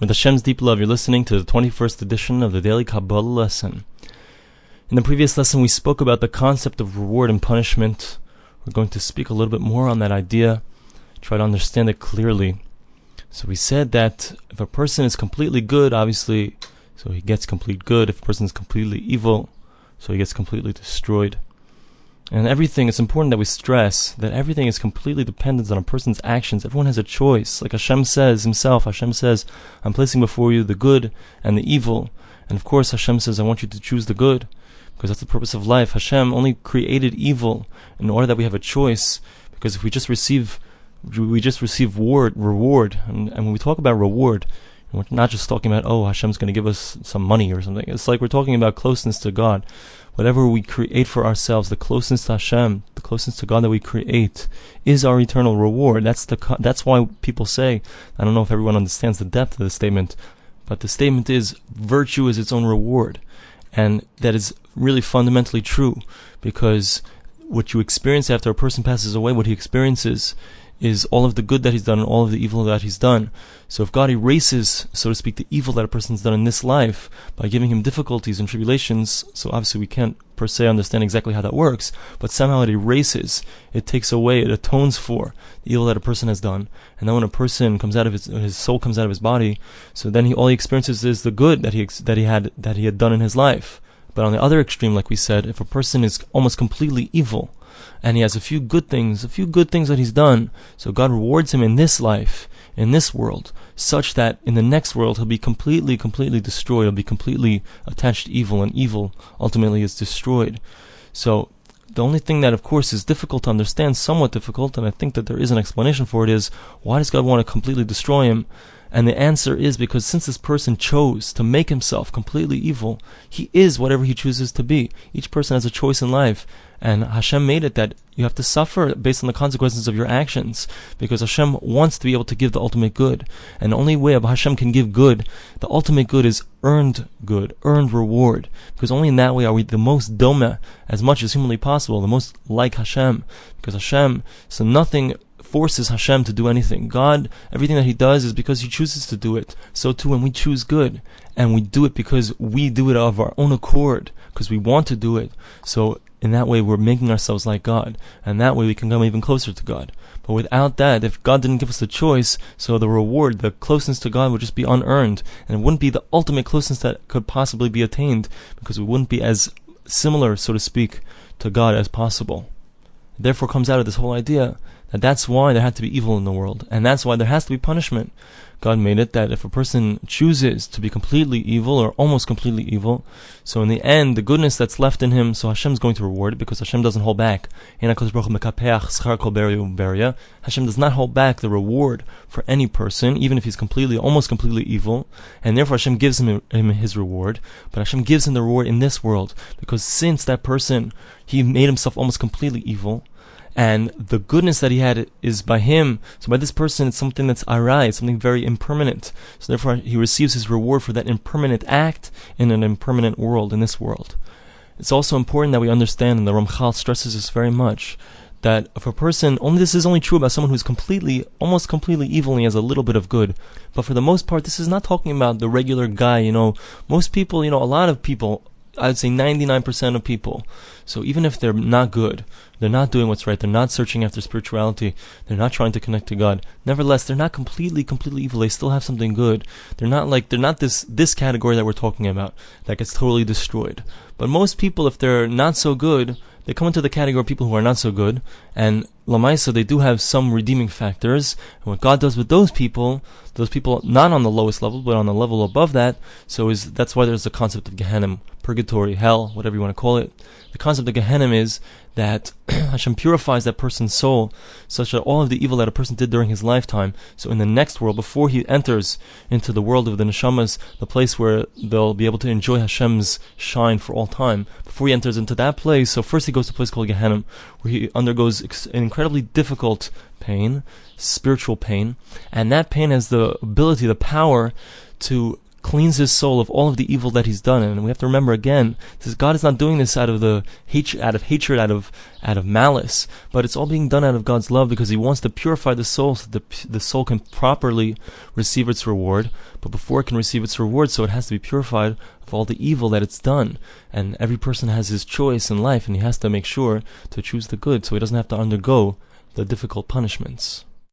With Hashem's deep love, you're listening to the 21st edition of the Daily Kabbalah lesson. In the previous lesson, we spoke about the concept of reward and punishment. We're going to speak a little bit more on that idea, try to understand it clearly. So we said that if a person is completely good, obviously, so he gets complete good. If a person is completely evil, so he gets completely destroyed. And everything, it's important that we stress that everything is completely dependent on a person's actions. Everyone has a choice. Like Hashem says himself, Hashem says, I'm placing before you the good and the evil. And of course, Hashem says, I want you to choose the good, because that's the purpose of life. Hashem only created evil in order that we have a choice, because if we just receive, we just receive reward, reward. And, and when we talk about reward, we're not just talking about, oh, Hashem's going to give us some money or something. It's like we're talking about closeness to God whatever we create for ourselves, the closeness to Hashem, the closeness to God that we create, is our eternal reward. That's the that's why people say. I don't know if everyone understands the depth of the statement, but the statement is virtue is its own reward, and that is really fundamentally true because what you experience after a person passes away, what he experiences is all of the good that he's done and all of the evil that he's done. So if God erases, so to speak, the evil that a person's done in this life by giving him difficulties and tribulations, so obviously we can't per se understand exactly how that works, but somehow it erases, it takes away, it atones for the evil that a person has done. And then when a person comes out of his, his soul comes out of his body, so then he, all he experiences is the good that he, that he had, that he had done in his life. But on the other extreme, like we said, if a person is almost completely evil, and he has a few good things, a few good things that he's done. So God rewards him in this life, in this world, such that in the next world he'll be completely, completely destroyed. He'll be completely attached to evil, and evil ultimately is destroyed. So the only thing that, of course, is difficult to understand, somewhat difficult, and I think that there is an explanation for it, is why does God want to completely destroy him? And the answer is because since this person chose to make himself completely evil, he is whatever he chooses to be. Each person has a choice in life. And Hashem made it that you have to suffer based on the consequences of your actions. Because Hashem wants to be able to give the ultimate good. And the only way of Hashem can give good, the ultimate good is earned good, earned reward. Because only in that way are we the most doma, as much as humanly possible, the most like Hashem. Because Hashem, so nothing forces Hashem to do anything. God, everything that He does is because He chooses to do it. So too, when we choose good, and we do it because we do it of our own accord, because we want to do it. So in that way, we're making ourselves like God, and that way we can come even closer to God. But without that, if God didn't give us the choice, so the reward, the closeness to God would just be unearned, and it wouldn't be the ultimate closeness that could possibly be attained, because we wouldn't be as similar, so to speak, to God as possible. Therefore comes out of this whole idea that that's why there had to be evil in the world, and that's why there has to be punishment. God made it that if a person chooses to be completely evil or almost completely evil, so in the end, the goodness that's left in him, so Hashem is going to reward it because Hashem doesn't hold back. Hashem does not hold back the reward for any person, even if he's completely, almost completely evil, and therefore Hashem gives him, him his reward, but Hashem gives him the reward in this world because since that person, he made himself almost completely evil, and the goodness that he had is by him. So by this person, it's something that's arai, it's something very impermanent. So therefore, he receives his reward for that impermanent act in an impermanent world, in this world. It's also important that we understand, and the Ramchal stresses this very much, that if a person, only this is only true about someone who's completely, almost completely evil and has a little bit of good. But for the most part, this is not talking about the regular guy, you know. Most people, you know, a lot of people I'd say 99% of people. So even if they're not good, they're not doing what's right, they're not searching after spirituality, they're not trying to connect to God. Nevertheless, they're not completely, completely evil. They still have something good. They're not like, they're not this, this category that we're talking about that gets totally destroyed. But most people, if they're not so good, they come into the category of people who are not so good, and Lamaisa, they do have some redeeming factors. And what God does with those people, those people not on the lowest level, but on the level above that, so is that's why there's the concept of Gehenna, purgatory, hell, whatever you want to call it. The concept of Gehenna is that Hashem purifies that person's soul such that all of the evil that a person did during his lifetime, so in the next world, before he enters into the world of the neshamas, the place where they'll be able to enjoy Hashem's shine for all time, before he enters into that place, so first he goes to a place called Gehenna, where he undergoes an incredibly difficult pain, spiritual pain, and that pain has the ability, the power to cleans his soul of all of the evil that he's done. And we have to remember again, this God is not doing this out of the hatred, out of hatred, out of out of malice, but it's all being done out of God's love because He wants to purify the soul so that the the soul can properly receive its reward. But before it can receive its reward, so it has to be purified of all the evil that it's done. And every person has his choice in life, and he has to make sure to choose the good, so he doesn't have to undergo the difficult punishments.